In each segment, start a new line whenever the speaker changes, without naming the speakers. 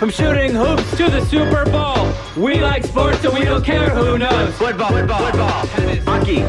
From shooting hoops to the Super Bowl. We like sports and we don't care who knows.
Football, football, football. tennis, Hockey.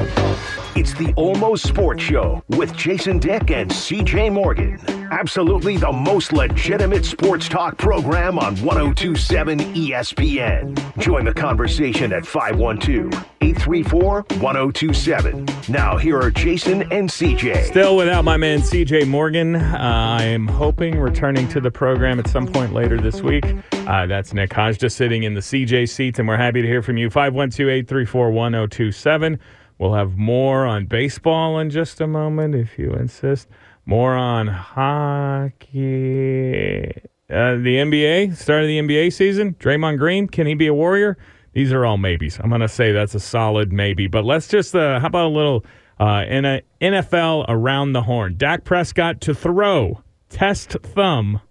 It's the Almost Sports Show with Jason Dick and CJ Morgan. Absolutely the most legitimate sports talk program on 1027 ESPN. Join the conversation at 512 834 1027. Now, here are Jason and CJ.
Still without my man CJ Morgan. Uh, I'm hoping returning to the program at some point later this week. Uh, that's Nick just sitting in the CJ seats, and we're happy to hear from you. 512 834 1027. We'll have more on baseball in just a moment, if you insist. More on hockey. Uh, the NBA, start of the NBA season. Draymond Green, can he be a warrior? These are all maybes. I'm going to say that's a solid maybe. But let's just, uh, how about a little uh, in a NFL around the horn? Dak Prescott to throw, test thumb,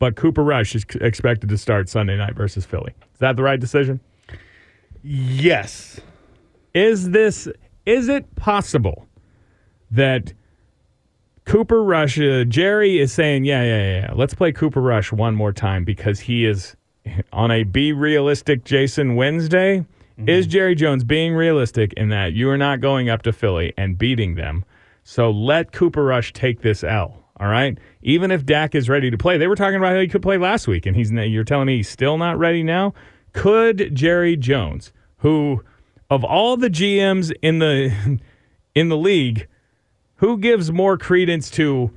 but Cooper Rush is expected to start Sunday night versus Philly. Is that the right decision?
Yes.
Is this is it possible that Cooper Rush uh, Jerry is saying, yeah, yeah, yeah, let's play Cooper Rush one more time because he is on a be realistic Jason Wednesday. Mm-hmm. Is Jerry Jones being realistic in that you are not going up to Philly and beating them? So let Cooper Rush take this L. All right. Even if Dak is ready to play, they were talking about how he could play last week, and he's you're telling me he's still not ready now. Could Jerry Jones, who of all the GMs in the in the league, who gives more credence to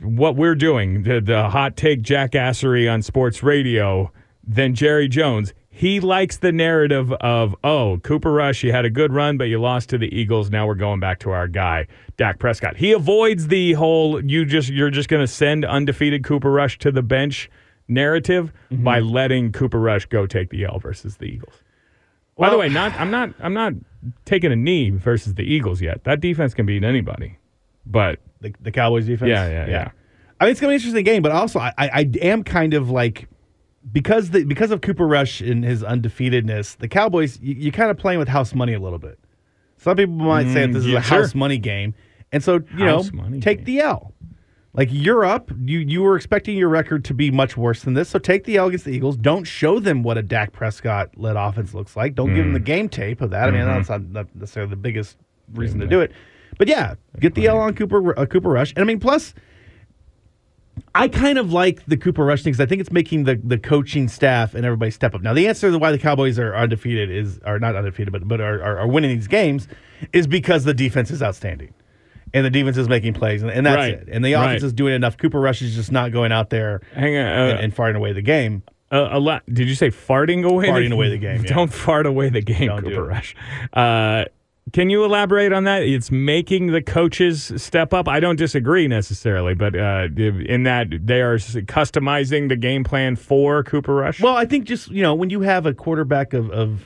what we're doing, the, the hot take jackassery on sports radio, than Jerry Jones? He likes the narrative of, oh, Cooper Rush, you had a good run, but you lost to the Eagles. Now we're going back to our guy, Dak Prescott. He avoids the whole you just you're just going to send undefeated Cooper Rush to the bench narrative mm-hmm. by letting Cooper Rush go take the L versus the Eagles. By the way, not I'm not I'm not taking a knee versus the Eagles yet. That defense can beat anybody. But
the, the Cowboys defense.
Yeah, yeah, yeah, yeah.
I mean, it's gonna be an interesting game, but also I, I, I am kind of like because the because of Cooper Rush and his undefeatedness, the Cowboys you, you're kind of playing with house money a little bit. Some people might say that this is a mm,
sure.
house money game, and so you
House
know take
game.
the L. Like you're up, you you were expecting your record to be much worse than this, so take the L against the Eagles. Don't show them what a Dak Prescott led offense looks like. Don't give them the game tape of that. I mean, that's not not necessarily the biggest reason to do it, but yeah, get the L on Cooper uh, Cooper Rush. And I mean, plus, I kind of like the Cooper Rush thing because I think it's making the, the coaching staff and everybody step up. Now, the answer to why the Cowboys are undefeated is, are not undefeated, but but are, are, are winning these games, is because the defense is outstanding and the defense is making plays, and, and that's
Right.
it. And the offense
Right.
is doing enough. Cooper Rush is just not going out there
hang on.
and,
Uh,
and firing away the game.
a, a lot. Did you say farting away?
Farting away the game, yeah.
Don't fart away the game,
Don't
Cooper. Rush. Uh, can you elaborate on that? It's making the coaches step up. I don't disagree necessarily, but uh, in that they are customizing the game plan for Cooper Rush.
Well, I think just you know when you have a quarterback of, of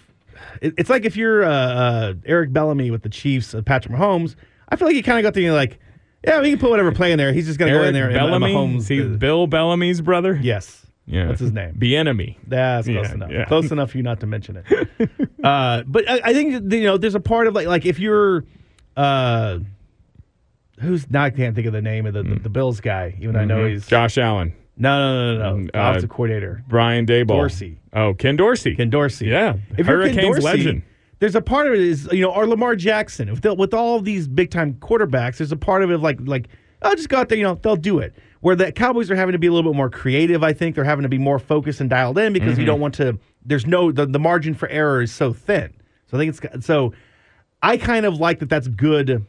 it's like if you're uh, uh, Eric Bellamy with the Chiefs, uh, Patrick Mahomes. I feel like you kind of got the like, yeah, we can put whatever play in there. He's just going to go in there
Bellamy,
and Mahomes.
he Bill Bellamy's brother.
yes,
Yeah.
What's his name?
Bieniemy.
That's close
Yeah,
enough.
yeah.
Close enough for you not to mention it. uh, but I, I think you know, there's a part of like, like if you're, uh, who's now I can't think of the name of the, the, the Bills guy, even though I know he's
Mm. Josh Allen,
no, no, no, no, no,
Mm, uh,
offensive coordinator
Brian Daboll,
Dorsey.
Oh, Ken Dorsey.
Ken Dorsey.
Yeah,
if you're Ken Dorsey,
legend.
There's a part of it is you know, or Lamar Jackson. With the, with all these big time quarterbacks, there's a part of it of like like I'll just go out there, you know, they'll do it. Where the Cowboys are having to be a little bit more creative, I think they're having to be more focused and dialed in because you mm-hmm. don't want to. There's no the, the margin for error is so thin. So I think it's so. I kind of like that. That's good.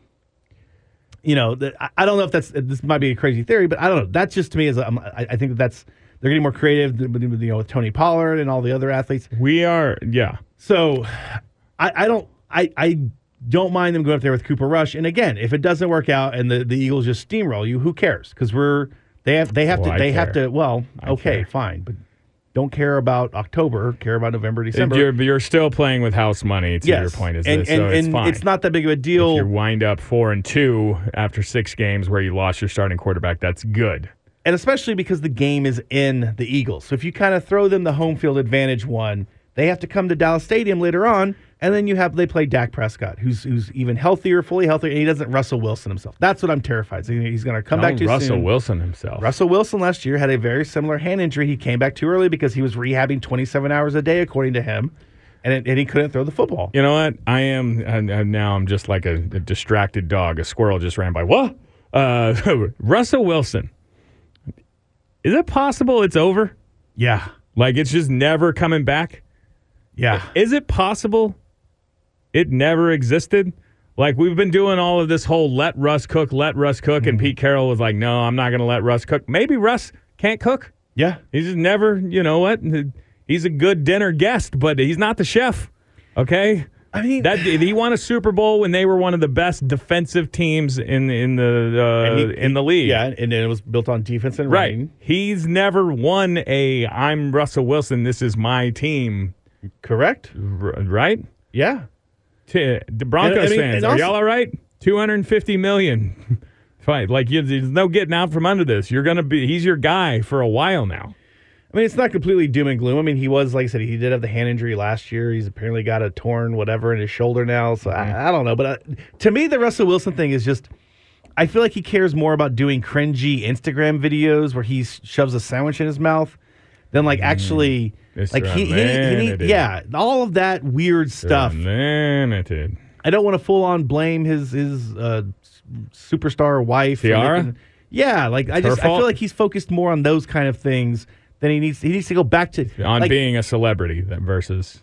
You know, I, I don't know if that's this might be a crazy theory, but I don't know. That's just to me is um, I, I think that that's they're getting more creative. You know, with Tony Pollard and all the other athletes.
We are, yeah.
So I, I don't I, I don't mind them going up there with Cooper Rush. And again, if it doesn't work out and the, the Eagles just steamroll you, who cares? Because we're they have they have
Oh,
to
I
they have to well, okay,
care.
fine. But don't care about October, care about November, December.
You're, you're still playing with house money. To
yes.
your point is
and,
this,
and,
so it's
and it's not that big of a
if
deal.
you wind up four and two after six games where you lost your starting quarterback, that's good.
and especially because the game is in the Eagles. So if you kind of throw them the home field advantage one, they have to come to Dallas Stadium later on And then you have they play Dak Prescott, who's who's even healthier, fully healthier, and he doesn't Russell Wilson himself. That's what I'm terrified. So he's going to come back
Oh,
too
Russell
soon.
Wilson himself.
Russell Wilson last year had a very similar hand injury. He came back too early because he was rehabbing 27 hours a day, according to him, and, it, and he couldn't throw the football.
You know what? I am and, and now. I'm just like a, a distracted dog. A squirrel just ran by. What? Uh, Russell Wilson. Is it possible it's over?
Yeah,
Like it's just never coming back?
yeah.
Is it possible it never existed? Like we've been doing all of this whole let Russ cook, let Russ cook,
Mm-hmm.
and Pete Carroll was like, "No, I'm not going to let Russ cook." Maybe Russ can't cook.
Yeah.
He's just never, you know what? He's a good dinner guest, but he's not the chef. Okay.
I mean,
That he won a Super Bowl when they were one of the best defensive teams in in the uh,
he-
in the league.
Yeah, and it was built on defense and
right.
running.
He's never won a "I'm Russell Wilson. This is my team."
Correct.
r- Right?
Yeah.
T- the Broncos
And- I mean,
fans, are y'all all right? Two hundred and fifty million. Fine. Like you, there's no getting out from under this. You're gonna be. He's your guy for a while now.
I mean, it's not completely doom and gloom. I mean, he was, like I said, he did have the hand injury last year. He's apparently got a torn whatever in his shoulder now. So I, I don't know. But uh, to me, the Russell Wilson thing is just, I feel like he cares more about doing cringy Instagram videos where he shoves a sandwich in his mouth than like actually,
Mr.
like he, he, he,
Unlimited.
yeah, all of that weird stuff.
Limited.
I don't want to full on blame his his uh, superstar wife.
Ciara?
making- yeah, like I just I feel like he's focused more on those kind of things than he needs. He needs to go back to
On
like,
being a celebrity versus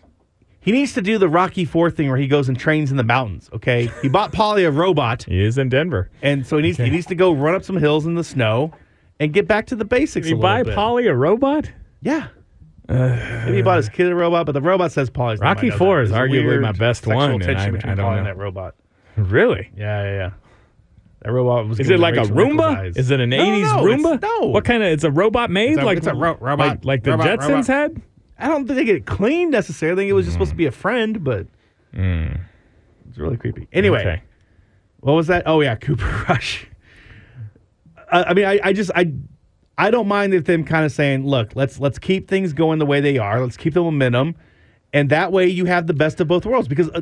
He needs to do the Rocky Four thing where he goes and trains in the mountains. Okay, he bought Polly a robot,
he is in Denver.
and so he needs he needs to go run up some hills in the snow and get back to the basics.
Did
little
buy
bit.
Polly a robot?
Yeah. Maybe he bought his kid a robot, but the robot says Polly's. not
Rocky
mine,
Four
that.
is
There's a
arguably
weird
my best
sexual
one, and
tension
I-
between
I don't
Polly
know.
and that robot.
Really?
Yeah, yeah, yeah. That robot was.
Is
giving
it like a
Rachel Nichols
Roomba?
eyes.
Is it an
No,
'80s
no,
Roomba?
No.
What kind of? It's a robot made
It's a-
like
it's a ro- robot-
like, like the
robot-
Jetsons
robot.
had.
I don't think they get it cleaned necessarily. I think it was just supposed to be a mm. friend, but mm. it's really creepy. Anyway.
Okay.
what was that? Oh yeah, Cooper Rush. I, I mean, I, I just I I don't mind if them kind of saying, look, let's let's keep things going the way they are. Let's keep the momentum, and that way you have the best of both worlds. Because uh,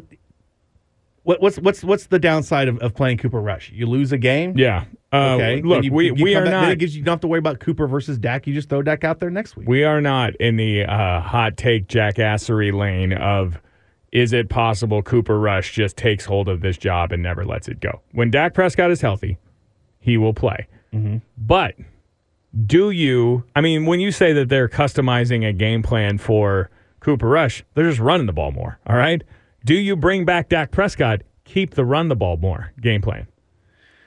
what, what's what's what's the downside of, of playing Cooper Rush? You lose a game.
Yeah. Uh,
Okay.
Look,
you-
we
you
we are
back-
not.
it gives you, you don't have to worry about Cooper versus Dak. You just throw Dak out there next week.
We are not in the uh, hot take jackassery lane of is it possible Cooper Rush just takes hold of this job and never lets it go? When Dak Prescott is healthy, he will play. But do you, I mean, when you say that they're customizing a game plan for Cooper Rush, they're just running the ball more, all right? Do you bring back Dak Prescott, keep the run the ball more game plan?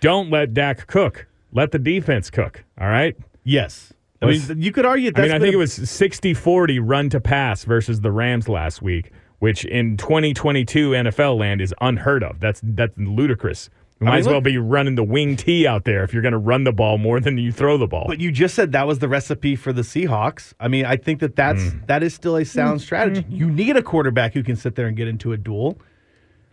Don't let Dak cook. Let the defense cook, all right?
yes. I
Was-
mean, you could argue.
I mean, I think
a-
it was 60 40 run to pass versus the Rams last week, which in 2022 NFL land is unheard of. That's that's ludicrous. Might
mean,
as well
look-
be running the wing T out there if you're going to run the ball more than you throw the ball.
But you just said that was the recipe for the Seahawks. I mean, I think that that's
Hmm.
that is still a sound strategy. You need a quarterback who can sit there and get into a duel.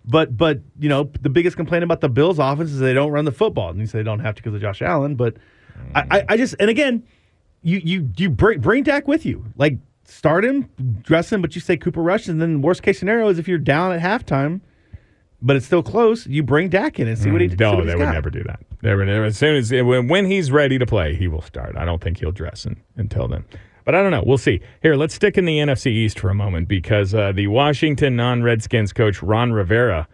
But but you know the biggest complaint about the Bills' offense is they don't run the football, and you say they don't have to because of Josh Allen. But I, I, I just and again, you you you bring bring Dak with you, like start him, dress him, but you say Cooper Rush, and then worst case scenario is if you're down at halftime, but it's still close, you bring Dak in and see what he see
no, they would
got.
never do that. They would never, as soon as when, when he's ready to play, he will start. I don't think he'll dress in, until then. But I don't know. We'll see. Here, let's stick in the NFC East for a moment because uh, the Washington non-Redskins coach Ron Rivera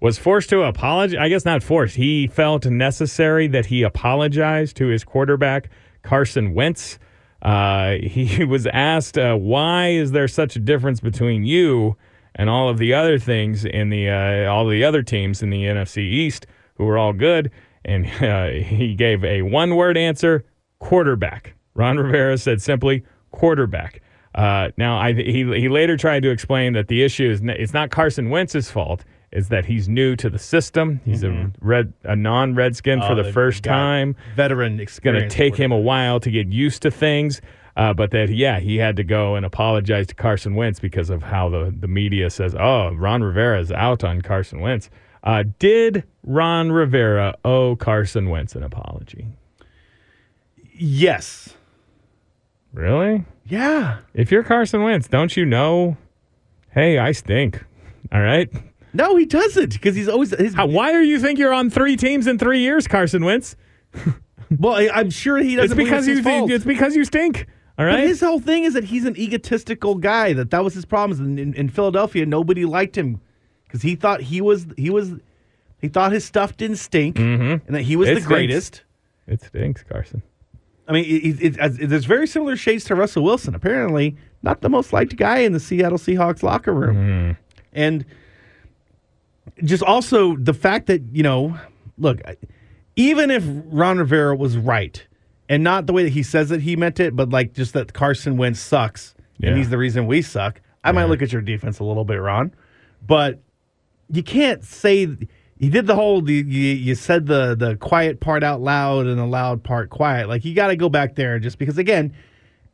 was forced to apologize. I guess not forced. He felt necessary that he apologized to his quarterback Carson Wentz. Uh, he was asked, uh, "Why is there such a difference between you and all of the other things in the uh, all the other teams in the NFC East who were all good?" And uh, he gave a one-word answer: quarterback. Ron Rivera said simply, "Quarterback." Uh, now, I, he he later tried to explain that the issue is it's not Carson Wentz's fault. Is that he's new to the system? He's a red a non-Redskin for
Oh,
the first time
veteran
it's
going
to take him a while to get used to things. Uh, but that, yeah, he had to go and apologize to Carson Wentz because of how the, the media says, oh, Ron Rivera is out on Carson Wentz. Uh, did Ron Rivera owe Carson Wentz an apology?
Yes.
Really?
Yeah.
If you're Carson Wentz, don't you know, hey, I stink. All right.
No, he doesn't because he's always his.
How, why are you think you're on three teams in three years, Carson Wentz?
well, I, I'm sure he doesn't.
It's because you
fault.
it's because you stink. All
But his whole thing is that he's an egotistical guy. That that was his problem. In, in, in Philadelphia, nobody liked him because he thought he was he was he thought his stuff didn't stink and that he was
Mm-hmm. It
the
stinks.
greatest.
It stinks, Carson.
I mean, it, it, it, there's very similar shades to Russell Wilson. Apparently, not the most liked guy in the Seattle Seahawks locker room, and just also the fact that you know, look, even if Ron Rivera was right, and not the way that he says that he meant it, but like just that Carson Wentz sucks,
Yeah.
and he's the reason we suck. I might look at your defense a little bit, Ron, but you can't say he did the whole you, you, you said the the quiet part out loud and the loud part quiet. Like you got to go back there just because again,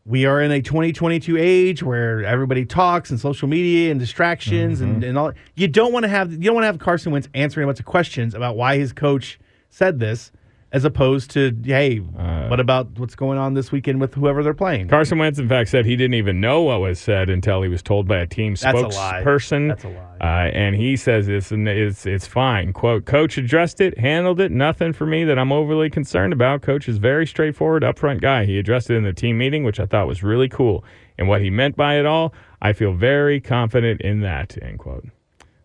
we are in a 2022 age where everybody talks and social media and distractions and, mm-hmm. and all. You don't want to have you don't want to have Carson Wentz answering a bunch of questions about why his coach said this, as opposed to hey, what about what's going on this weekend with whoever they're playing?
Carson Wentz, in fact, said he didn't even know what was said until he was told by a team
That's a lie.
spokesperson.
That's a lie.
Uh, and he says it's, it's it's fine. "Quote: Coach addressed it, handled it. Nothing for me that I'm overly concerned about. Coach is very straightforward, upfront guy. He addressed it in the team meeting, which I thought was really cool. And what he meant by it all, I feel very confident in that." End quote.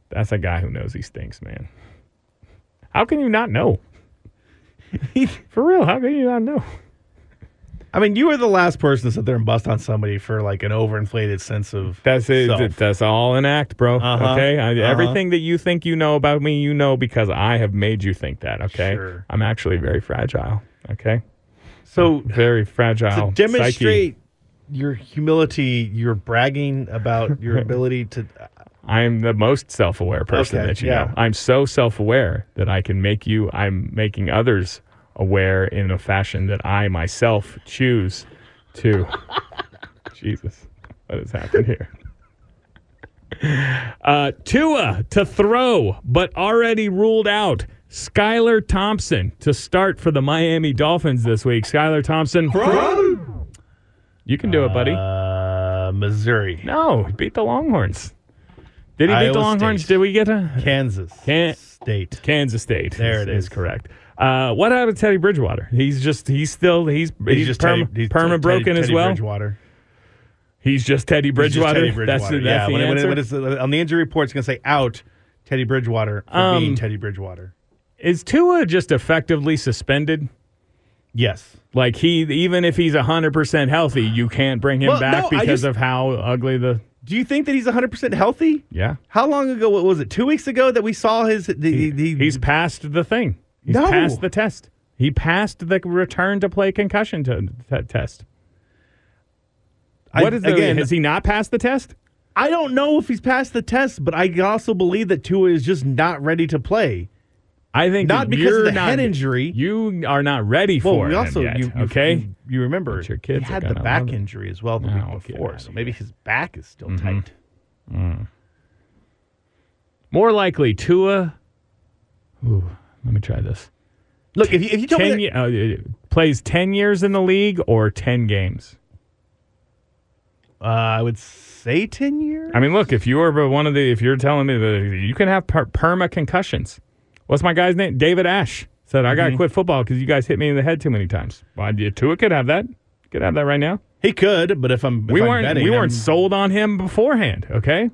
That's a guy who knows he stinks, man. How can you not know? For real, how can you not know?
I mean, you were the last person to sit there and bust on somebody for like an overinflated sense of
That's it.
self.
That's all an act, bro.
Uh-huh.
Okay. I,
Uh-huh.
Everything that you think you know about me, you know because I have made you think that. Okay.
Sure.
I'm actually very fragile. Okay.
So
Very fragile.
to demonstrate your humility, you're bragging about your ability to.
I'm the most self-aware person
Okay,
that you
yeah.
know. I'm so self-aware that I can make you. I'm making others aware in a fashion that I myself choose to. Jesus, what has happened here? Uh, Tua to throw, but already ruled out. Skylar Thompson to start for the Miami Dolphins this week. Skylar Thompson. You can do it, buddy.
Uh, Missouri,
no, beat the Longhorns. Did he beat the Longhorns?
State.
Did we get a
Kansas
Can-
State.
Kansas State?
There it is.
correct. Uh, what happened to Teddy Bridgewater? He's just he's still he's he's, just perma,
Teddy- he's
perma
Teddy-
broken as
Teddy
well.
Bridgewater.
He's just Teddy
He's just
Bridgewater.
Teddy Bridgewater.
That's the,
yeah,
that's the
when, when, it-
answer.
when it's, uh, on the injury report, it's going to say out Teddy Bridgewater for
Um,
being Teddy Bridgewater.
Is Tua just effectively suspended?
Yes.
Like he, even if he's hundred percent healthy, you can't bring him
Well,
back
no,
because
just-
of how ugly the.
Do you think that he's 100% healthy?
Yeah,
How long ago? What was it? Two weeks ago that we saw his. The,
he,
the,
he's passed the thing. He's
No.
passed the test. He passed the return to play concussion to, t- test.
I-
What is the,
again?
Has he not passed the test?
I don't know if he's passed the test, but I also believe that Tua is just not ready to play.
I think
Not because
you're
of the
not-
head injury.
You are not ready
Well,
for
we also
yet,
you,
okay.
You, you remember
But your kids
he had the back injury as well the
No,
week before, so maybe his back is still
Mm-hmm.
tight.
More likely, Tua. Ooh, let me try this.
Look, if you, if you me
Ten
that,
ye- uh, uh, plays ten years in the league or ten games.
uh, I would say ten years.
I mean, look, if you are one of the, if you're telling me that you can have per- perma concussions. What's my guy's name? David Ash said, "I
Mm-hmm.
got to quit football because you guys hit me in the head too many times." Well, you- Tua could have that. Could have that right now.
he could, but if I'm if
we
I'm
weren't
betting,
we
I'm-
weren't sold on him beforehand. Okay.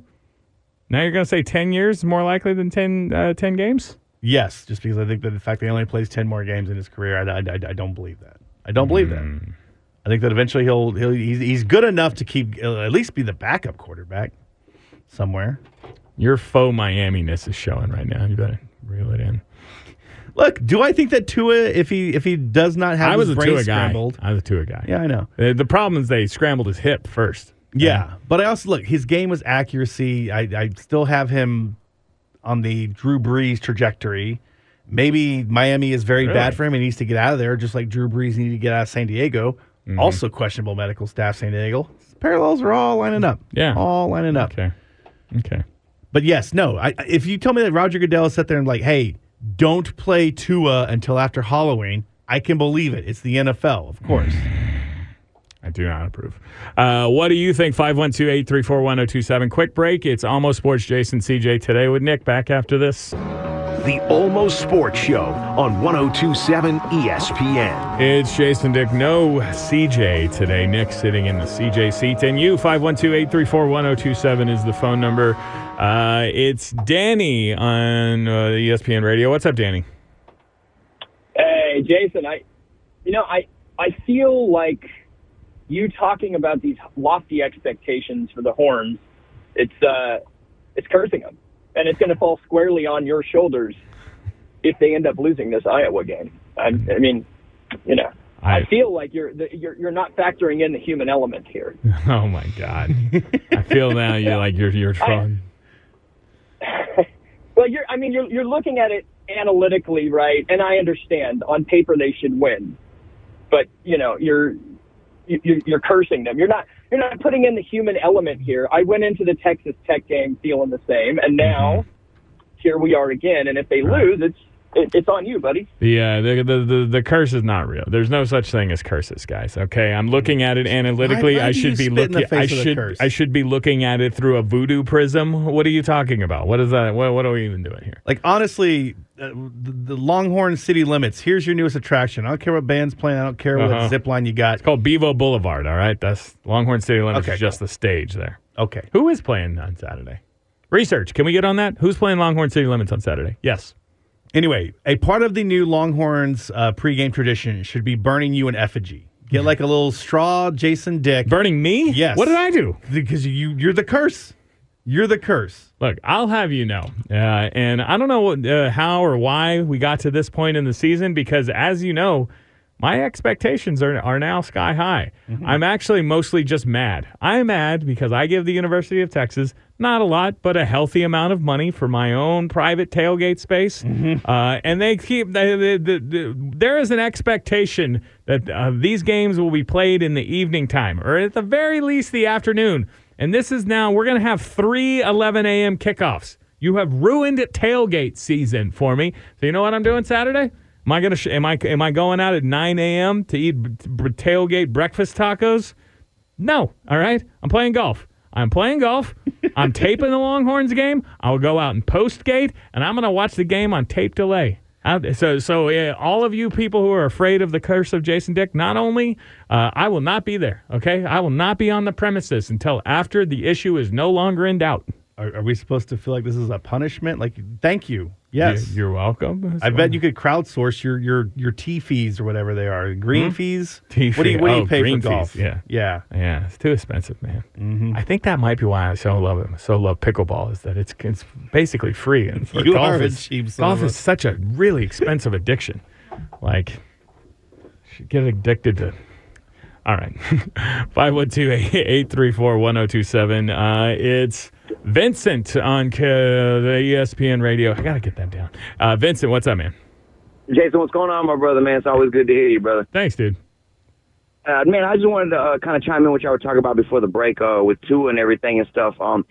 Now you're going to say ten years more likely than 10, uh, 10 games.
Yes, just because I think that the fact that he only plays ten more games in his career, I, I, I, don't believe that. I don't believe that.
Mm.
I think that eventually he'll he'll he's, he's good enough to keep uh, at least be the backup quarterback somewhere.
Your faux Miami-ness is showing right now. You better reel it in.
Look, do I think that Tua, if he if he does not have
I was
his
a
brain
Tua guy.
scrambled,
I was a Tua guy.
yeah, I know.
The, the problem is they scrambled his hip first.
Yeah, but I also look. His game was accuracy. I, I still have him on the Drew Brees trajectory. Maybe Miami is very
Really?
bad for him. He needs to get out of there, just like Drew Brees needed to get out of San Diego.
Mm-hmm.
Also questionable medical staff, San Diego. Parallels are all lining up.
Yeah.
all lining up.
Okay. Okay.
But yes, no. I, if you tell me that Roger Goodell sat there and like, hey, don't play Tua until after Halloween, I can believe it. It's the NFL, of course.
I do not approve. Uh, what do you think? 512 834 1027. Quick break. It's Almost Sports Jason CJ today with Nick. Back after this.
The Almost Sports Show on 1027 ESPN.
It's Jason Dick. No CJ today. Nick sitting in the CJ seat. And you, 512 834 1027 is the phone number. Uh, it's Danny on uh, ESPN radio. What's up, Danny?
Hey, Jason, I, you know, I, I feel like you talking about these lofty expectations for the Horns. It's, uh, it's cursing them, and it's going to fall squarely on your shoulders if they end up losing this Iowa game. I, I mean, you know, I,
I-
feel like you're the, you're you're not factoring in the human element here.
Oh my God! I feel now you're like you're you're trying.
Well, you're I mean you're you're looking at it analytically, right? And I understand on paper they should win, but you know you're you- you're, you're cursing them. You're not you're not putting in the human element here. I went into the Texas Tech game feeling the same, and now mm-hmm. here we are again. And if they lose, it's it, it's on you, buddy.
The, uh, the, the the the curse is not real. There's no such thing as curses, guys. Okay, I'm looking at it analytically.
Why- why
I should be
spit in the
looking. I
face of the
should
curse?
I should be looking at it through a voodoo prism. What are you talking about? What is that? What, what are we even doing here?
Like honestly, uh, the, the Longhorn City Limits. Here's your newest attraction. I don't care what band's playing. I don't care
Uh-huh.
what zip line you got.
It's called Bevo Boulevard. All right, that's Longhorn City Limits.
Okay,
is just the stage there.
Okay.
Who is playing on Saturday? Research. Can we get on that? Who's playing Longhorn City Limits on Saturday? Yes.
Anyway, a part of the new Longhorns uh, pregame tradition should be burning you an effigy. Get like a little straw Jason Dick
Burning me?
Yes.
What did I do?
because you you're the curse. You're the curse.
Look, I'll have you know, uh, and I don't know what, uh, how or why we got to this point in the season because, as you know, my expectations are, are now sky high. I'm actually mostly just mad. I'm mad because I give the University of Texas not a lot, but a healthy amount of money for my own private tailgate space, uh, and they keep they, they, they- there is an expectation that uh, these games will be played in the evening time or at the very least the afternoon. And this is now, we're going to have three 11 a.m. kickoffs. You have ruined tailgate season for me. So you know what I'm doing Saturday? Am I gonna? Sh- am I? Am I going out at 9 a.m. to eat b- b- tailgate breakfast tacos? No. All right. I'm playing golf. I'm playing golf. I'm taping the Longhorns game. I'll go out and post gate, and I'm gonna watch the game on tape delay. How- So, so uh, all of you people who are afraid of the curse of Jason Dick, not only uh, I will not be there. Okay, I will not be on the premises until after the issue is no longer in doubt.
Are, are we supposed to feel like this is a punishment? Like, thank you. Yes.
You- you're welcome.
I bet you could crowdsource your your your T fees or whatever they are. Green fees.
Hmm? T
What do you what do you
Oh,
pay
green
for golf?
fees, yeah.
Yeah.
Yeah, it's too expensive, man. I think that might be why I so love it. So love pickleball is that it's it's basically free and for
You
golf
are
is,
cheap
golf is such a really expensive addiction. Like, should get addicted to. All right, five one two eight three four one zero two seven. Uh, it's Vincent on K- the ESPN radio. I gotta get that down. Uh, Vincent, what's up, man?
Jason, what's going on, my brother, man? It's always good to hear you, brother.
Thanks, dude.
Uh, man, I just wanted to uh, kind of chime in what y'all were talking about before the break uh, with Tua and everything and stuff. Um,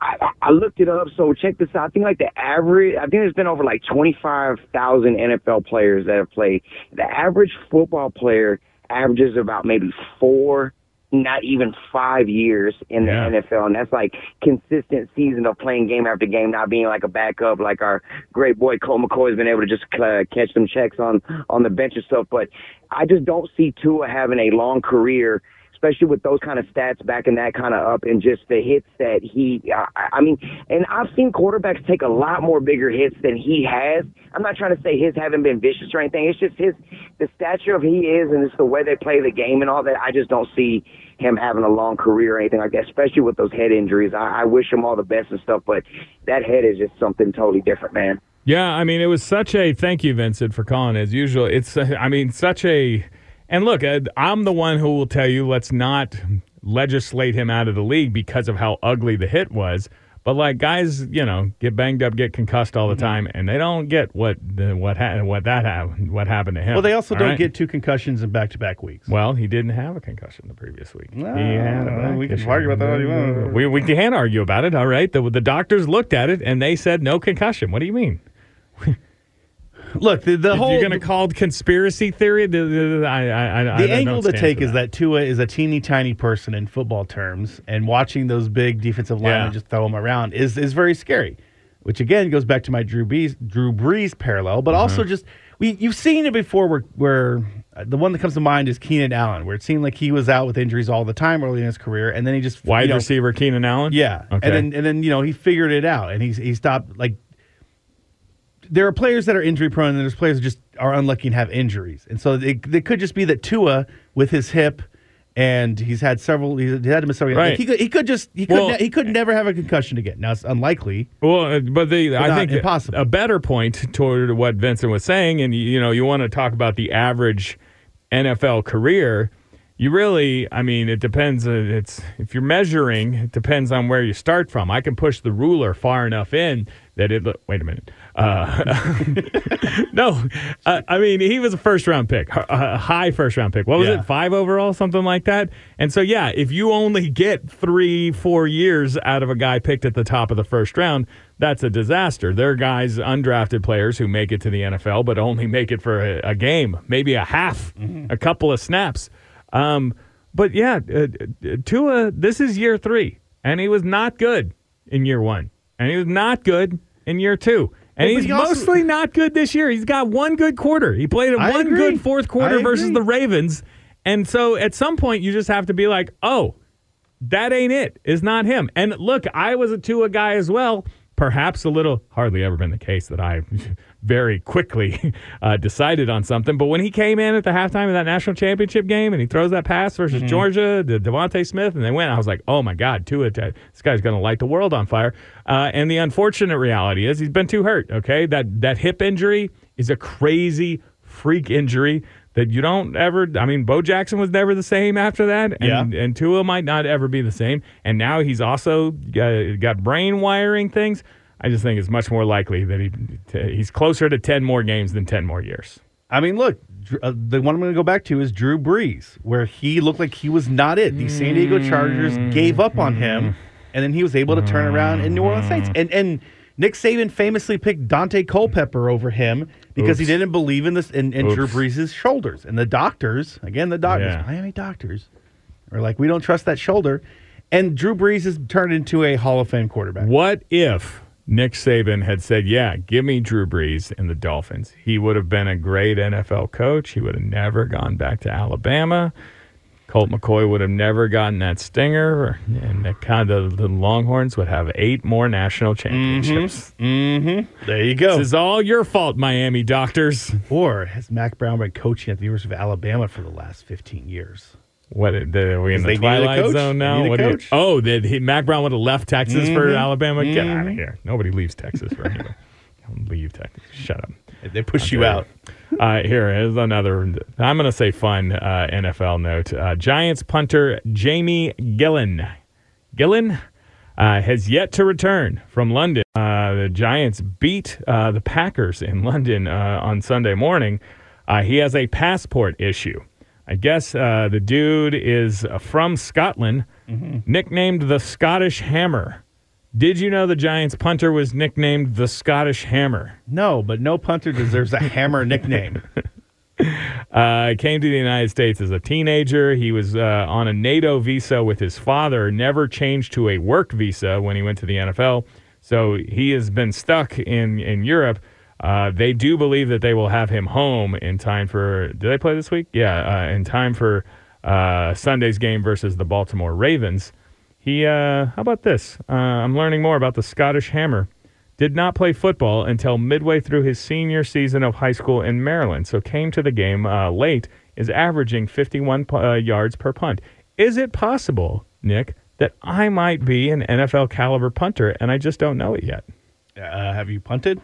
I, I- I looked it up, so check this out. I think like the average, I think there's been over like 25,000 NFL players that have played. The average football player averages about maybe four, not even five years in the
Yeah.
NFL, and that's like consistent season of playing game after game, not being like a backup, like our great boy Colt McCoy has been able to just uh, catch some checks on on the bench and stuff. But I just don't see Tua having a long career especially with those kind of stats backing that kind of up and just the hits that he, I, I mean, and I've seen quarterbacks take a lot more bigger hits than he has. I'm not trying to say his haven't been vicious or anything. It's just his, the stature of he is and it's the way they play the game and all that. I just don't see him having a long career or anything like that, especially with those head injuries. I, I wish him all the best and stuff, but that head is just something totally different, man.
Yeah, I mean, it was such a thank you, Vincent, for calling as usual. It's, I mean, such a, and look, uh, I'm the one who will tell you let's not legislate him out of the league because of how ugly the hit was. But like guys, you know, get banged up, get concussed all the time, and they don't get what the, what ha- what that ha- what happened to him.
Well, they also
all
don't
right?
get two concussions in back to back weeks.
Well, he didn't have a concussion the previous week. he
Well,
had a
we can argue about that all you want.
We we can argue about it. All right. The the doctors looked at it and they said no concussion. What do you mean?
Look, the, the
If
whole
you're going to call it conspiracy theory, the, the, the- I, I, I,
angle to take is that Tua is a teeny tiny person in football terms, and watching those big defensive linemen
Yeah.
just throw him around is is very scary. Which again goes back to my Drew Brees Drew Brees parallel, but also
Uh-huh.
just we you've seen it before where where uh, the one that comes to mind is Keenan Allen, where it seemed like he was out with injuries all the time early in his career, and then he just
wide
you know,
receiver Keenan Allen.
yeah,
Okay.
and then and then you know he figured it out, and he's he stopped like. There are players that are injury prone, and there's players that just are unlucky and have injuries, and so it, it could just be that Tua with his hip, and he's had several. He had to miss several.
Right.
Like, he could he could just he could
Well-
ne- he could never have a concussion again. Now it's unlikely.
Well, uh, but the I think
impossible.
a better point toward what Vincent was saying, and you know, you want to talk about the average NFL career. You really, I mean, it depends. Uh, it's if you're measuring, it depends on where you start from. I can push the ruler far enough in that it. look- Wait a minute. Uh, no, uh, I mean he was a first round pick, a- a high first round pick. What was
Yeah.
it, five overall, something like that? And so yeah, if you only get three, four years out of a guy picked at the top of the first round, that's a disaster. There are guys, undrafted players, who make it to the NFL but only make it for a, a game, maybe a half, a couple of snaps. Um, but yeah, uh, uh, Tua, this is year three, and he was not good in year one, and he was not good in year two. And
Well,
he's
he also-
mostly not good this year. He's got one good quarter. He played a one
agree.
good fourth quarter versus the Ravens. And so at some point, you just have to be like, oh, that ain't it. it. Is not him. And look, I was a Tua guy as well. Perhaps a little, hardly ever been the case that I very quickly uh, decided on something. But when he came in at the halftime of that national championship game and he throws that pass versus
Mm-hmm.
Georgia, to DeVonta Smith, and they went, I was like, oh my God, Tua, this guy's going to light the world on fire. Uh, and the unfortunate reality is he's been too hurt. Okay, that that hip injury is a crazy freak injury that you don't ever. I mean, Bo Jackson was never the same after that, and
Yeah.
and Tua might not ever be the same. And now he's also got, got brain wiring things. I just think it's much more likely that he he's closer to ten more games than ten more years.
I mean, look, uh, the one I'm going to go back to is Drew Brees, where he looked like he was not it. The San Diego Chargers gave up on him, and then he was able to turn around in New Orleans Saints. And and Nick Saban famously picked Daunte Culpepper over him because he didn't believe in this in, in Drew Brees' shoulders. And the doctors, again, the doctors,
Yeah.
Miami doctors, are like, we don't trust that shoulder. And Drew Brees has turned into a Hall of Fame quarterback.
What if Nick Saban had said, "Yeah, give me Drew Brees and the Dolphins"? He would have been a great NFL coach. He would have never gone back to Alabama. Colt McCoy would have never gotten that stinger, and the kind of the Longhorns would have eight more national championships. Mm-hmm. Mm-hmm.
There you go.
This is all your fault, Miami doctors.
or has Mack Brown been coaching at the University of Alabama for the last 15 years?
What the, are we in the twilight
coach.
zone now? You- oh, that he, Mack Brown would have left Texas for
Mm-hmm.
Alabama? Get out of mm-hmm. here! Nobody leaves Texas for. Don't leave Texas. Shut up.
They push you out.
Uh, here is another. I'm going to say fun uh, NFL note. Uh, Giants punter Jamie Gillan, Gillan uh, has yet to return from London. Uh, the Giants beat uh, the Packers in London uh, on Sunday morning. Uh, he has a passport issue. I guess uh, the dude is from Scotland, nicknamed the Scottish Hammer. Did you know the Giants punter was nicknamed the Scottish Hammer?
No, but no punter deserves a hammer nickname.
Uh, came to the United States as a teenager. He was uh, on a NATO visa with his father, never changed to a work visa when he went to the NFL. So he has been stuck in, in Europe. Uh, they do believe that they will have him home in time for. Did they play this week? Yeah, uh, in time for uh, Sunday's game versus the Baltimore Ravens. He, uh, how about this? Uh, I'm learning more about the Scottish Hammer. Did not play football until midway through his senior season of high school in Maryland, so came to the game uh, late, is averaging 51 uh, yards per punt. Is it possible, Nick, that I might be an NFL caliber punter and I just don't know it yet?
Uh, have you punted?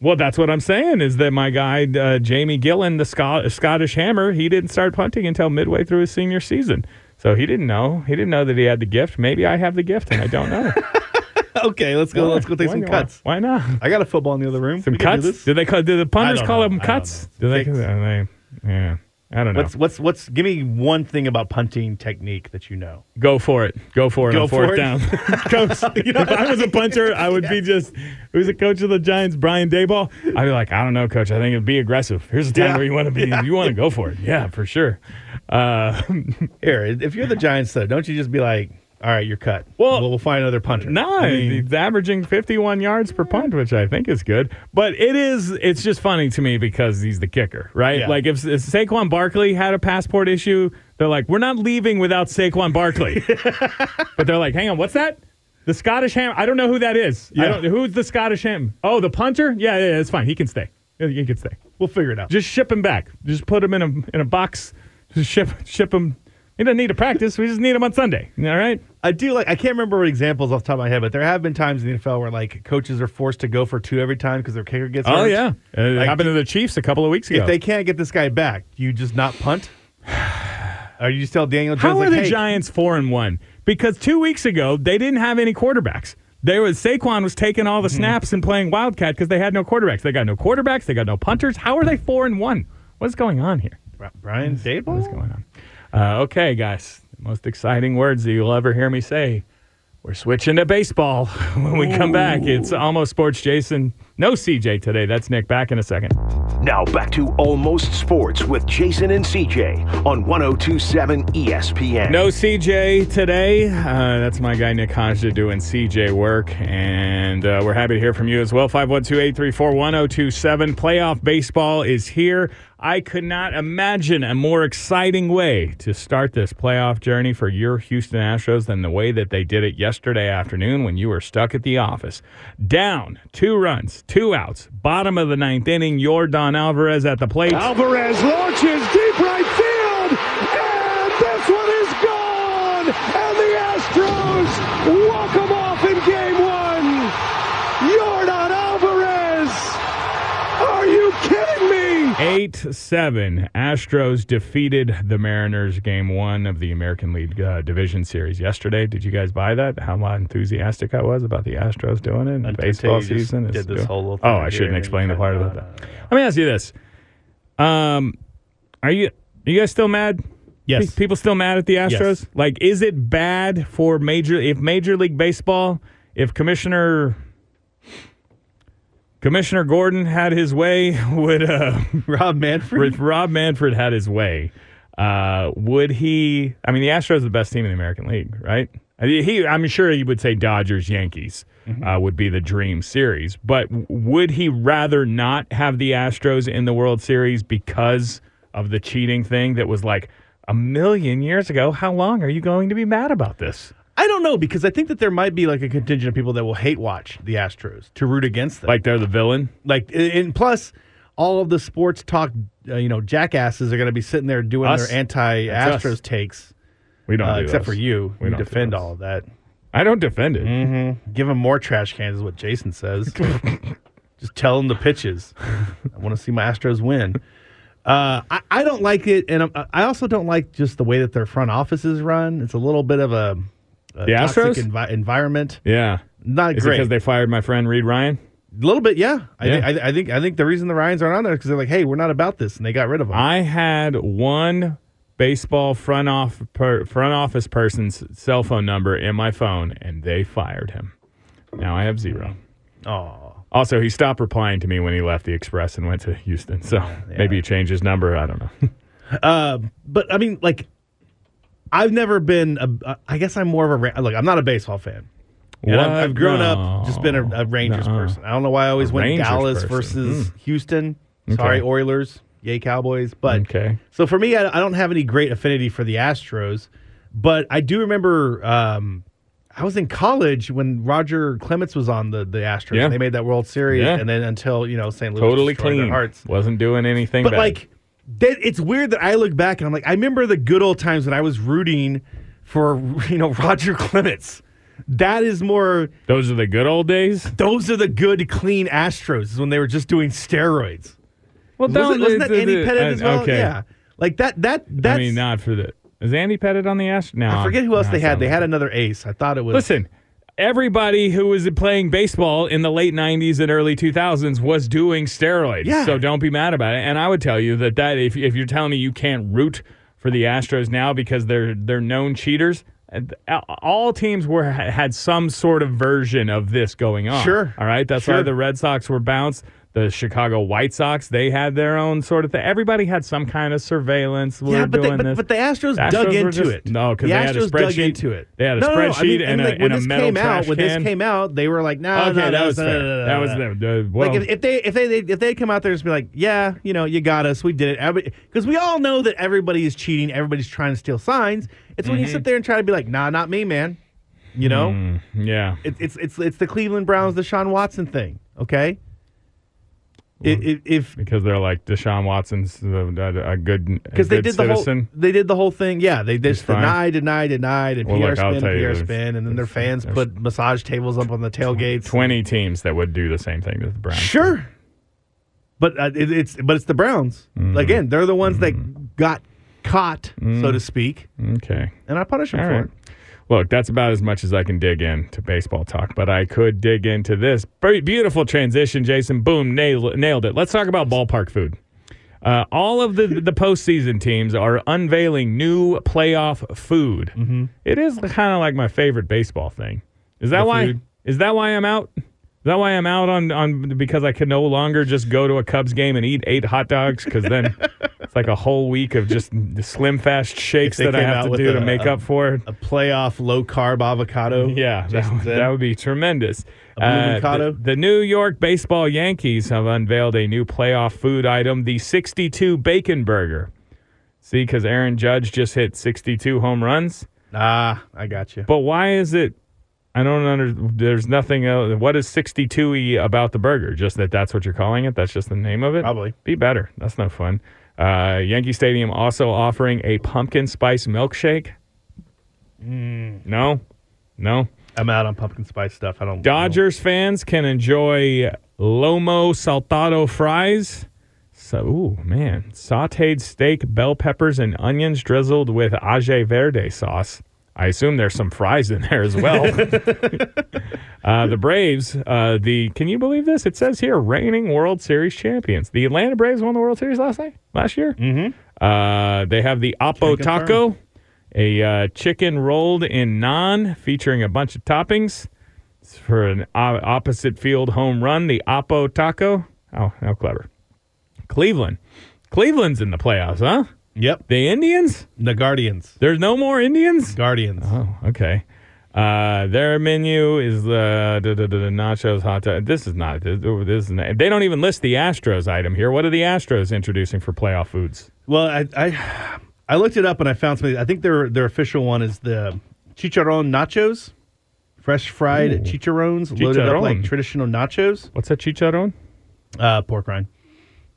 Well, that's what I'm saying is that my guy, uh, Jamie Gillan, the Scot- Scottish Hammer, he didn't start punting until midway through his senior season. So he didn't know. He didn't know that he had the gift. Maybe I have the gift and I don't know.
Okay, let's go. let's go take
Why
some
not?
cuts.
Why not?
I got a football in the other room.
Some
We do
cuts?
this.
Do they call? Do the punters call
know.
them cuts? Do they? They- Yeah. I don't know.
What's what's what's? Give me one thing about punting technique that you know.
Go for it. Go for it
Go
on fourth
for it.
down. coach, if I was a punter, I would be just, who's the coach of the Giants, Brian Daboll? I'd be like, I don't know, coach. I think it'd be aggressive. Here's the time
Yeah.
where you want to be. You want to go for it. Yeah, for sure. Uh,
Here, if you're the Giants, though, don't you just be like, "All right, you're cut.
Well-
we'll, we'll find another punter."
no,
I mean,
he's averaging 51 yards per punt, which I think is good. But it is, it's just funny to me because he's the kicker, right?
Yeah.
Like if, if Saquon Barkley had a passport issue, they're like, we're not leaving without Saquon Barkley. but they're like, hang on, what's that? The Scottish ham. I don't know who that is. I
Yeah.
don't, who's the Scottish ham? Oh, the punter? Yeah, yeah, yeah, it's fine. He can stay. He can stay.
we'll figure it out.
Just ship him back. Just put him in a in a box. Just ship ship him. He doesn't need to practice. We just need him on Sunday. All right.
I do like. I can't remember what examples off the top of my head, but there have been times in the NFL where like coaches are forced to go for two every time because their kicker gets hurt.
Oh yeah, Uh, it
Like,
happened to the Chiefs a couple of weeks ago.
If they can't get this guy back, you just not punt? Are you just tell Daniel Jones
How
like,
are the
hey,
Giants four and one? Because two weeks ago they didn't have any quarterbacks. There was Saquon was taking all the
Mm-hmm.
snaps and playing wildcat because they had no quarterbacks. They got no quarterbacks. They got no punters. How are they four and one? What's going on here?
Brian Brian
What's going on? Uh, okay, guys. Most exciting words that you'll ever hear me say. We're switching to baseball when we come back. It's almost sports, Jason. No CJ today. That's Nick. Back in a second.
Now back to Almost Sports with Jason and CJ on 1027 ESPN.
No CJ today. Uh, that's my guy Nick Hajda doing CJ work, and uh, we're happy to hear from you as well. 512-834-1027. Playoff baseball is here. I could not imagine a more exciting way to start this playoff journey for your Houston Astros than the way that they did it yesterday afternoon when you were stuck at the office. Down two runs, two outs, bottom of the ninth inning. Yordan Alvarez at the plate.
Alvarez launches deep right field, and this one is gone. And the Astros walk them off in game one. Yordan Alvarez. Are you kidding me?
8 7. Astros defeated the Mariners game one of the American League uh, Division Series yesterday. Did you guys buy that? How enthusiastic I was about the Astros doing it?
Until
Baseball season. is
did this
doing-
whole little thing
Oh, I shouldn't explain the part about that. Let me ask you this. Um, are you are you guys still mad?
Yes.
Pe- People still mad at the Astros?
Yes.
Like, is it bad for major if Major League Baseball, if Commissioner Commissioner Gordon had his way, would uh
Rob Manfred.
if Rob Manfred had his way, uh, would he? I mean, the Astros are the best team in the American League, right? I mean, He, I'm sure he would say Dodgers, Yankees uh, would be the dream series, but would he rather not have the Astros in the World Series because of the cheating thing that was like a million years ago? How long are you going to be mad about this?
I don't know because I think that there might be like a contingent of people that will hate watch the Astros to root against them.
Like they're the villain?
like and plus all of the sports talk uh, you know jackasses are going to be sitting there doing
Us.
their anti
That's
Astros takes
We don't,
uh,
do
except
those.
for you
We
you defend all of that
I don't defend it.
Mm-hmm. give them more trash cans is what jason says just tell them the pitches i want to see my astros win uh, I, I don't like it and I'm- i also don't like just the way that their front offices run it's a little bit of a
The Astros?
envi- environment
Yeah.
not
Is it
great
because they fired my friend Reid Ryan?
a little bit yeah, I,
Yeah.
thi- I, I think i think the reason the ryans aren't on there is because they're like hey we're not about this and they got rid of them
I had one baseball front off per, front office person's cell phone number in my phone, and they fired him. Now I have zero.
oh
Also, he stopped replying to me when he left the Express and went to Houston. So maybe he changed his number. I don't know.
Uh, but I mean, like, I've never been. A, I guess I'm more of a look. I'm not a baseball fan. And I've,
What?
I've grown
No.
up just been a, a Rangers person. I don't know why I always
A
went
Rangers
Dallas
person.
versus
Mm.
Houston.
Okay.
Sorry, Oilers. Yay, Cowboys. But
Okay.
so for me, I, I don't have any great affinity for the Astros. But I do remember um, I was in college when Roger Clemens was on the the Astros.
Yeah.
And they made that World Series,
Yeah.
and then until you know St. Louis
Totally clean.
hearts.
Wasn't doing anything
But
bad.
like, that, it's weird that I look back and I'm like, I remember the good old times when I was rooting for you know Roger Clemens. That is more.
Those are the good old days.
Those are the good, clean Astros. Is when they were just doing steroids.
Well,
Wasn't, wasn't that Andy Pettitte as well?
Okay.
Yeah, like that. That that's.
I mean, not for the. Is Andy Pettitte on the Astros? No.
I forget who else they had.
not
They had another ace. I thought it was.
Listen, everybody who was playing baseball in the late 90s and early 2000s was doing steroids.
Yeah.
So don't be mad about it. And I would tell you that that if, if you're telling me you can't root for the Astros now because they're they're known cheaters, all teams were had some sort of version of this going on.
Sure.
All right. That's why the Red Sox were bounced. The Chicago White Sox, they had their own sort of thing. Everybody had some kind of surveillance. We're
yeah, but they, but, but the Astros,
The
dug
Astros were
into
just-
it.
no, 'cause
the
they had a
Astros dug
spreadsheet.
into it.
They had a
no, no, no, I
spreadsheet
mean,
and a-
like, when
and a
this
metal
came out,
trash
when this came out, they were like, "No,
okay,
no,
that was fair.
no,
that was
no."
the, the well,
like if, if they if they if they come out there and just be like, yeah, you know, you got us, we did it, because we all know that everybody is cheating, everybody's trying to steal signs. It's when you
Mm-hmm.
sit there and try to be like, nah, not me, man. You know,
Mm, yeah.
it, it's it's it's the Cleveland Browns, the Sean Watson thing. Okay, It- it- if
because they're like Deshaun Watson's a, a, good
because they did the
citizen.
whole they did the whole thing. Yeah, they just denied, denied, denied, and
Well,
PR
look,
spin, PR spin, and then their fans put massage tables up on the tailgates.
Twenty teams that would do the same thing to the Browns.
Sure, but uh, it, it's but it's the Browns.
Mm-hmm.
Again, they're the ones that got caught, so to speak,
Okay.
and I punish them
Mm. All
for
right.
it.
Look, that's about as much as I can dig into baseball talk, but I could dig into this. Very beautiful transition, Jason. Boom, nailed, nailed it. Let's talk about ballpark food. Uh, all of the the postseason teams are unveiling new playoff food.
Mm-hmm.
It is kind of like my favorite baseball thing. Is that
The
why?
food?
Is that why I'm out? Is that why I'm out on, on because I can no longer just go to a Cubs game and eat eight hot dogs? Because then it's like a whole week of just slim fast shakes that I have to do
a-
to make
a-
up for it.
A playoff low carb avocado.
Yeah, that, would- that would be tremendous. Uh, the, the New York baseball Yankees have unveiled a new playoff food item, the 62 Bacon Burger. See, because Aaron Judge just hit 62 home runs.
Ah, I got you.
But why is it? I don't under. There's nothing else. What is 62e about the burger? Just that that's what you're calling it. That's just the name of it.
Probably.
Be better. That's no fun. Uh, Yankee Stadium also offering a pumpkin spice milkshake.
Mm.
No, no.
I'm out on pumpkin spice stuff. I don't.
Dodgers fans can enjoy Lomo Saltado fries. So, ooh, man. Sauteed steak, bell peppers, and onions drizzled with Age Verde sauce. I assume there's some fries in there as well. uh, the Braves, uh, the can you believe this? It says here, reigning World Series champions. The Atlanta Braves won the World Series last night, last year. Mm-hmm. Uh, they have the Oppo Taco, a uh, chicken rolled in naan featuring a bunch of toppings. It's for an o- opposite field home run. The Oppo Taco. Oh, how clever! Cleveland, Cleveland's in the playoffs, huh?
Yep.
The Indians?
The Guardians.
There's no more Indians.
Guardians.
Oh, okay. Uh, their menu is the da, nachos, hot dog. This is not. This, this is not, They don't even list the Astros item here. What are the Astros introducing for playoff foods?
Well, I, I I looked it up and I found something. I think their their official one is the chicharron nachos, fresh fried
Ooh.
chicharrones loaded up like traditional nachos.
What's that chicharron?
Uh, pork rind.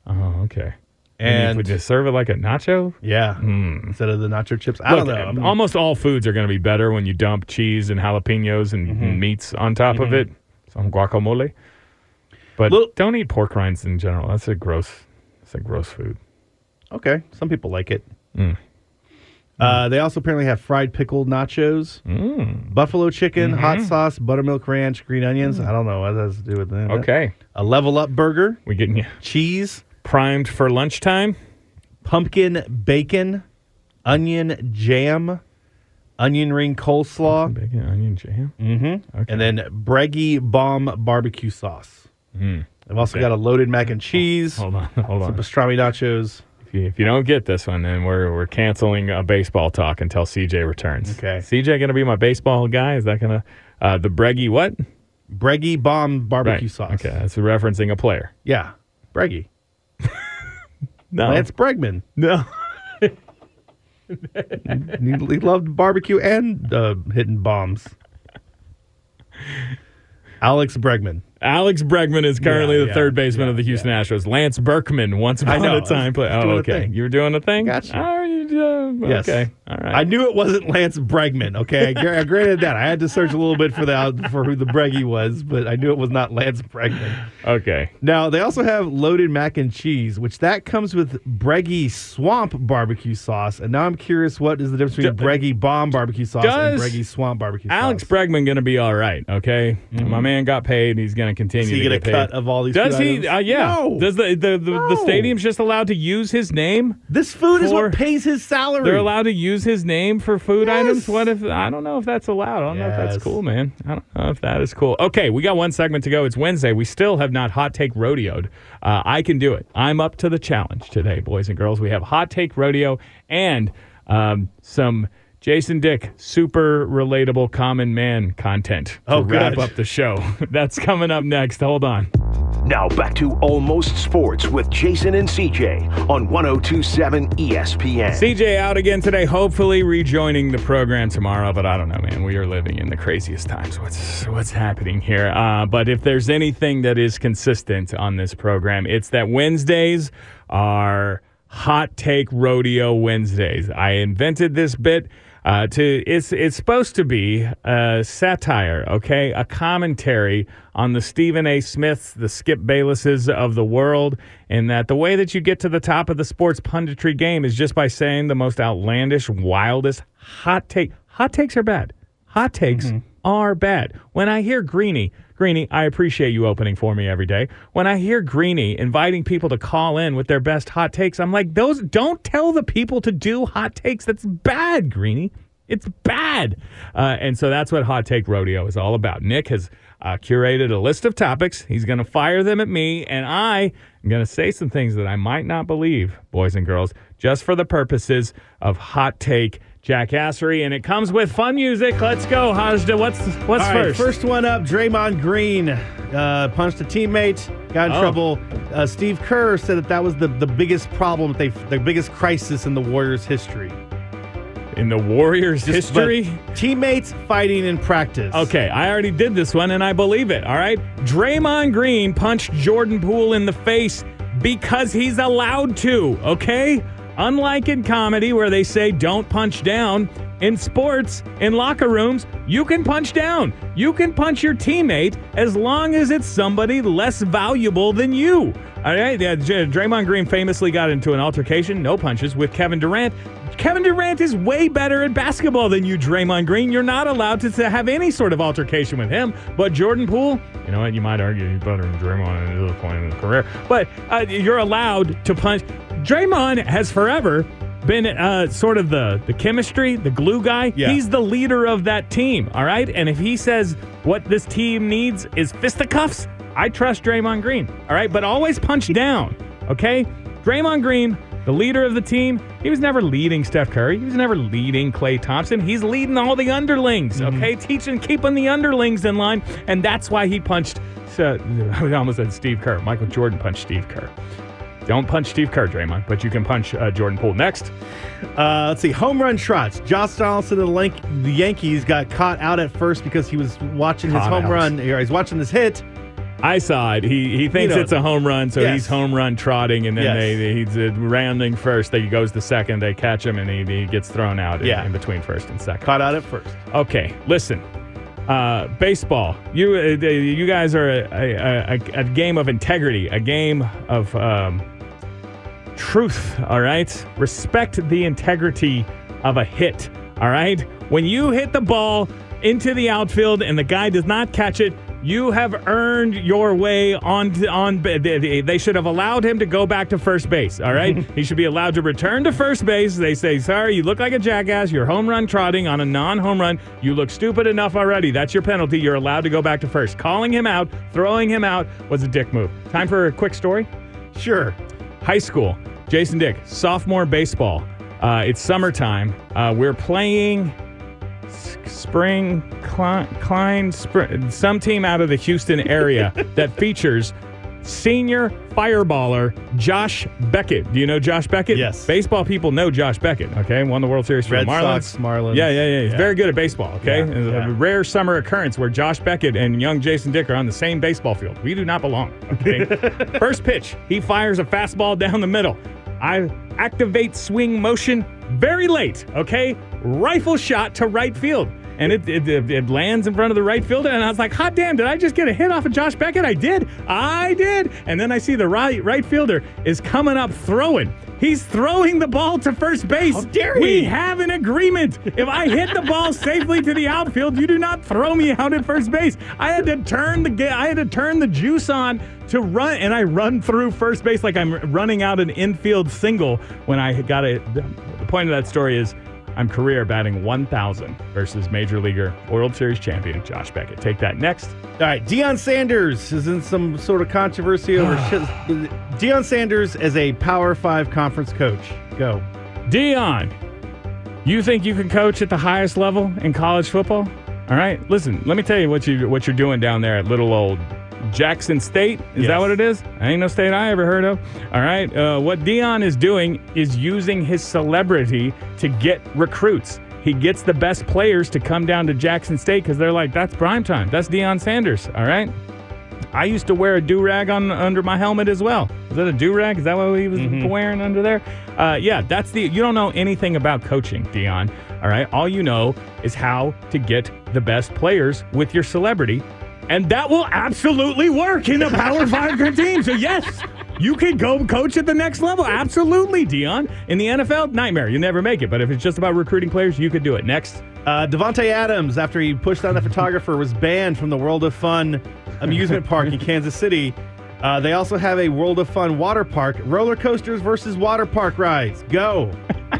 Oh, okay.
And
would just serve it like a nacho?
yeah, instead of the nacho chips. I
Look,
don't know. I'm-
almost all foods are going to be better when you dump cheese and jalapenos and,
Mm-hmm.
meats on top of it. Some guacamole. But don't eat pork rinds in general. That's a gross. That's a gross food.
okay. Some people like it.
Mm.
Uh, they also apparently have fried pickled nachos,
Mm.
buffalo chicken,
Mm-hmm.
hot sauce, buttermilk ranch, green onions. I don't know what that has to do with that.
Okay,
A level up burger,
we getting you
cheese,
primed for lunchtime.
pumpkin bacon, onion jam, onion ring coleslaw,
Bacon, onion jam.
mm-hmm.
Okay.
and then Breggy bomb barbecue sauce.
Mm.
I've also got a loaded mac and cheese,
Hold on, hold on.
some
on.
pastrami nachos.
If you, if you don't get this one, then we're we're canceling a baseball talk until CJ returns.
Okay.
CJ going to be my baseball guy? Is that going to uh, the Breggy what?
Breggy bomb barbecue sauce.
Okay, that's referencing a player.
Yeah, Breggy.
No,
Lance Bregman.
no.
he, he loved barbecue and uh, hitting bombs. Alex Bregman.
Alex Bregman is currently
Yeah,
the
yeah,
third baseman
yeah,
of the Houston Astros. Lance Berkman, once upon a time,
I was
play. Oh, okay. You were doing a thing.
Gotcha.
You, uh,
Yes.
Okay. All right.
I knew it wasn't Lance Bregman. Okay, I, granted that. I had to search a little bit for the for who the Breggy was, but I knew it was not Lance Bregman.
okay.
Now they also have loaded mac and cheese, which that comes with Breggy Swamp barbecue sauce. And now I'm curious, what is the difference between Breggy Bomb barbecue sauce and Breggy Swamp barbecue
Alex
sauce?
Alex Bregman going to be all right. Okay. My man got paid. and He's going to continue.
Does he
to
get a
paid.
cut of all these
Does he? Uh, yeah.
No.
Does the the, the, the stadium's just allowed to use his name?
This food is what pays his salary.
They're allowed to use his name for food
Yes.
items. What if I don't know if that's allowed? I don't know if that's cool, man. I don't know if that is cool. Okay, we got one segment to go. It's Wednesday. We still have not hot take rodeoed. Uh, I can do it. I'm up to the challenge today, boys and girls. We have hot take rodeo and um, some Jason Dick super relatable common man content to
Oh,
wrap
good.
up the show. that's coming up next. Hold on.
Now back to Almost Sports with Jason and CJ on 1027 ESPN.
CJ out again today, hopefully rejoining the program tomorrow, but I don't know, man. We are living in the craziest times. What's what's happening here? Uh, but if there's anything that is consistent on this program, it's that Wednesdays are hot take rodeo Wednesdays. I invented this bit. Uh, to it's it's supposed to be a satire, okay, a commentary on the Stephen A. Smiths, the Skip Baylesses of the world, and that the way that you get to the top of the sports punditry game is just by saying the most outlandish, wildest hot take. Hot takes are bad. Hot takes are bad. When I hear Greeny, Greeny, I appreciate you opening for me every day. When I hear Greeny inviting people to call in with their best hot takes, I'm like, those don't tell the people to do hot takes. That's bad, Greeny. It's bad. Uh, and so that's what Hot Take Rodeo is all about. Nick has uh, curated a list of topics. He's going to fire them at me, and I am going to say some things that I might not believe, boys and girls, just for the purposes of Hot Take Jackassery. And it comes with fun music. Let's go, Hajda. What's what's
All right,
first?
first one up, Draymond Green uh, punched a teammate, got in
Oh.
trouble. Uh, Steve Kerr said that that was the, the biggest problem, they the biggest crisis in the Warriors' history.
In the Warriors'
Just-
history?
teammates fighting in practice.
Okay, I already did this one and I believe it. All right. Draymond Green punched Jordan Poole in the face because he's allowed to, okay? Unlike in comedy where they say don't punch down, in sports, in locker rooms, you can punch down. You can punch your teammate as long as it's somebody less valuable than you. All right, Draymond Green famously got into an altercation, no punches, with Kevin Durant. Kevin Durant is way better at basketball than you, Draymond Green. You're not allowed to, to have any sort of altercation with him. But Jordan Poole, you know what? You might argue he's better than Draymond at this point in his career. But uh, you're allowed to punch. Draymond has forever been uh, sort of the, the chemistry, the glue guy.
Yeah.
He's the leader of that team, all right? And if he says what this team needs is fisticuffs, I trust Draymond Green, all right? But always punch down, okay? Draymond Green, the leader of the team, he was never leading Steph Curry. He was never leading Klay Thompson. He's leading all the underlings, okay? Teaching, keeping the underlings in line. And that's why he punched, uh, I almost said Steve Kerr. Michael Jordan punched Steve Kerr. Don't punch Steve Kerr, Draymond, but you can punch uh, Jordan Poole. Next.
Uh, let's see. Home run shots. Josh Donaldson of the, Yankees got caught out at first because he was watching his
Caught
home
out.
run. Or he's watching this hit.
I saw it. He he thinks
know.
it's a home run, so
Yes.
he's home run trotting, and then
Yes.
they, he's uh, rounding first. He goes to second. They catch him, and he, he gets thrown out in- in, between first and second.
Caught out at first.
Okay, listen. Uh, baseball. You uh, you guys are a, a, a, a game of integrity, a game of um, truth. All right, respect the integrity of a hit. All right, when you hit the ball into the outfield and the guy does not catch it. You have earned your way on on. They should have allowed him to go back to first base. All right, he should be allowed to return to first base. They say, "Sorry, you look like a jackass. You're home run trotting on a non-home run. You look stupid enough already. That's your penalty. You're allowed to go back to first." Calling him out, throwing him out was a dick move. Time for a quick story.
Sure.
High school, Jason Dick, sophomore baseball. Uh, it's summertime. Uh, we're playing spring Klein, Klein spring, some team out of the Houston area that features senior fireballer Josh Beckett. Do you know Josh Beckett?
Yes.
Baseball people know Josh Beckett. Okay, won the World Series for
Red
the Marlins.
Sox, Marlins.
Yeah, yeah, yeah. He's
Yeah.
very good at baseball. Okay,
Yeah,
It's a rare summer occurrence where Josh Beckett and young Jason Dick are on the same baseball field. We do not belong. Okay. First pitch, he fires a fastball down the middle. I activate swing motion very late. Okay, rifle shot to right field. And it, it, it, lands in front of the right fielder, and I was like, "Hot damn! Did I just get a hit off of Josh Beckett? I did, I did." And then I see the right right fielder is coming up throwing. He's throwing the ball to first base.
How dare
we have an agreement. If I hit the ball safely to the outfield, you do not throw me out at first base. I had to turn the I had to turn the juice on to run, and I run through first base like I'm running out an infield single. When I got it, the point of that story is. I'm career batting 1,000 versus Major Leaguer World Series champion Josh Beckett. Take that next.
All right, Deion Sanders is in some sort of controversy over shit. Deion Sanders as a Power Five conference coach. Go.
Deion, you think you can coach at the highest level in college football? All right, listen. Let me tell you what you what you're doing down there at little old Jackson State. Is that what it is? Ain't no state I ever heard of. All right, uh, what Deion is doing is using his celebrity to get recruits. He gets the best players to come down to Jackson State because they're like, that's prime time. That's Deion Sanders. All right. I used to wear a do rag on under my helmet as well. Is that a do rag? Is that what he was wearing under there? Uh, yeah, that's the. You don't know anything about coaching, Deion. All right, all you know is how to get the best players with your celebrity, and that will absolutely work in a Power Five team. So yes. You can go coach at the next level. Absolutely, Deion. In the NFL, nightmare. You never make it. But if it's just about recruiting players, you could do it. Next.
Uh, Davante Adams, after he pushed down the photographer, was banned from the World of Fun amusement park in Kansas City. Uh, they also have a World of Fun water park, roller coasters versus water park rides. Go.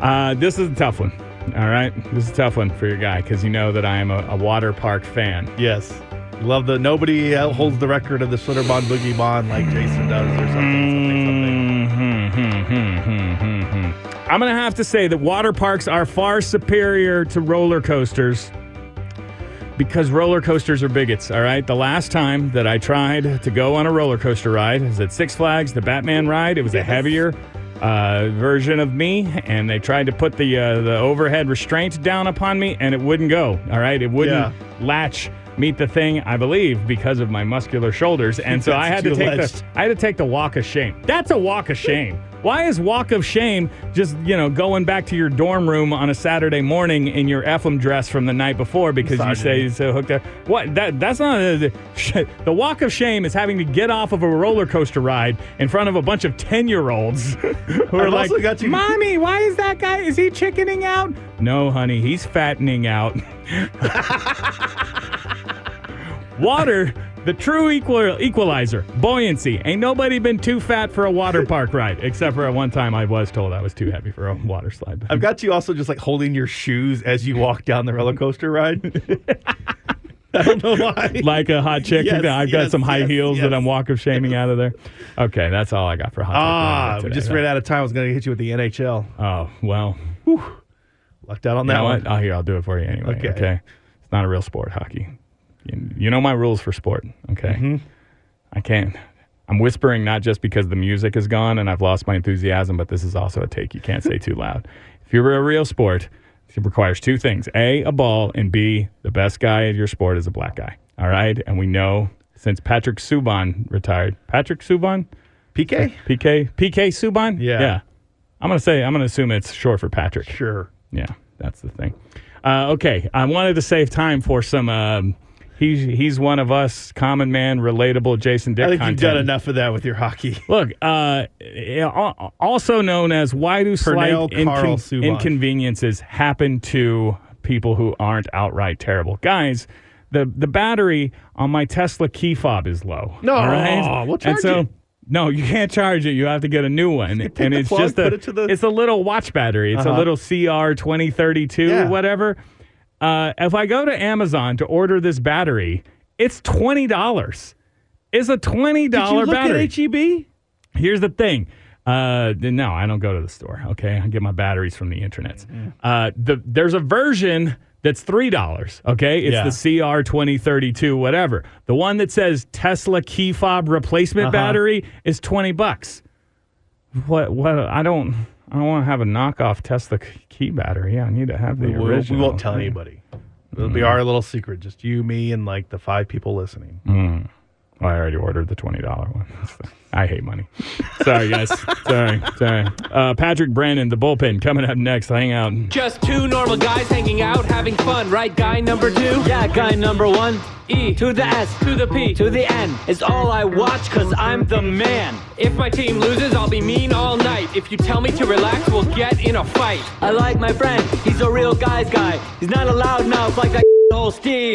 Uh, this is a tough one. All right. This is a tough one for your guy because you know that I am a, a water park fan.
Yes. Love the nobody holds the record of the Schlitterbahn Boogie Bahn like Jason does or something. something, something.
Mm-hmm, mm-hmm, mm-hmm, I'm going to have to say that water parks are far superior to roller coasters because roller coasters are bigots, all right? The last time that I tried to go on a roller coaster ride was at Six Flags, the Batman ride. It was a heavier uh, version of me, and they tried to put the uh, the overhead restraint down upon me, and it wouldn't go, all right? It wouldn't latch meet the thing, I believe, because of my muscular shoulders. And so I had to take the. I had to take the walk of shame. That's a walk of shame. Why is walk of shame just, you know, going back to your dorm room on a Saturday morning in your Ephraim dress from the night before because you say you're so hooked up? What? That that's not a, the walk of shame is having to get off of a roller coaster ride in front of a bunch of 10-year-olds who are
I've
like,
also got you-
"Mommy, why is that guy is he chickening out?" No, honey, he's fattening out. Water, the true equal, equalizer, buoyancy. Ain't nobody been too fat for a water park ride, except for at one time I was told I was too heavy for a water slide.
I've got you also just like holding your shoes as you walk down the roller coaster ride. I don't know why.
like a hot chick.
Yes,
I've got some high
yes,
heels
yes.
that I'm walk of shaming out of there. Okay, that's all I got for hot.
Ah,
Ride
we
today.
just ran out of time. I was going to hit you with the NHL.
Oh well,
Lucked out on
you
that one.
what? Oh, here I'll do it for you anyway.
Okay.
Okay, it's not a real sport, hockey. You, know my rules for sport. Okay,
Mm-hmm.
I can't. I'm whispering not just because the music is gone and I've lost my enthusiasm, but this is also a take you can't say too loud. If you're a real sport, it requires two things: a, a ball, and b, the best guy at your sport is a black guy. All right, and we know since Patrick Subban retired, Patrick Subban,
PK?
PK, PK Subban,
Yeah.
yeah. I'm gonna say I'm gonna assume it's short for Patrick.
Sure.
Yeah, that's the thing. Uh, okay, I wanted to save time for some. Um, he's he's one of us, common man, relatable Jason Dick
I think
content.
you've done enough of that with your hockey.
Look, uh, also known as why do slight
Subban.
inconveniences happen to people who aren't outright terrible guys? The the battery on my Tesla key fob is low.
No,
all right?
we'll
and
charge
so.
it.
No, you can't charge it. You have to get a new one, and it's
plug,
just a
it the-
it's a little watch battery. It's a
Uh-huh.
little CR twenty thirty two, whatever. Uh, if I go to Amazon to order this battery, it's twenty dollars. It's a twenty
Did you look
battery.
at HEB?
Here's the thing. Uh, no, I don't go to the store. Okay, I get my batteries from the internet. Uh, the there's a version that's $3. Okay. It's
Yeah.
the CR 2032, whatever. The one that says Tesla key fob replacement
Uh-huh.
battery is 20 bucks. What, what, I don't, I don't want to have a knockoff Tesla key battery. Yeah, I need to have the
We, we- we won't tell anybody. It'll be mm. our little secret, just you, me, and like the five people listening. Mm.
Well, I already ordered the twenty dollar one. I hate money. Sorry, guys. sorry, sorry. Uh, Patrick Brandon, the bullpen, coming up next. Hang out.
Just two normal guys hanging out, having fun, right? Guy number two?
Yeah, guy number one.
E
To the S.
to the P.
To the N. Is all I watch cause I'm the man.
If my team loses, I'll be mean all night. If you tell me to relax, we'll get in a fight.
I like my friend. He's a real guy's guy. He's not a loudmouth like that old Steve.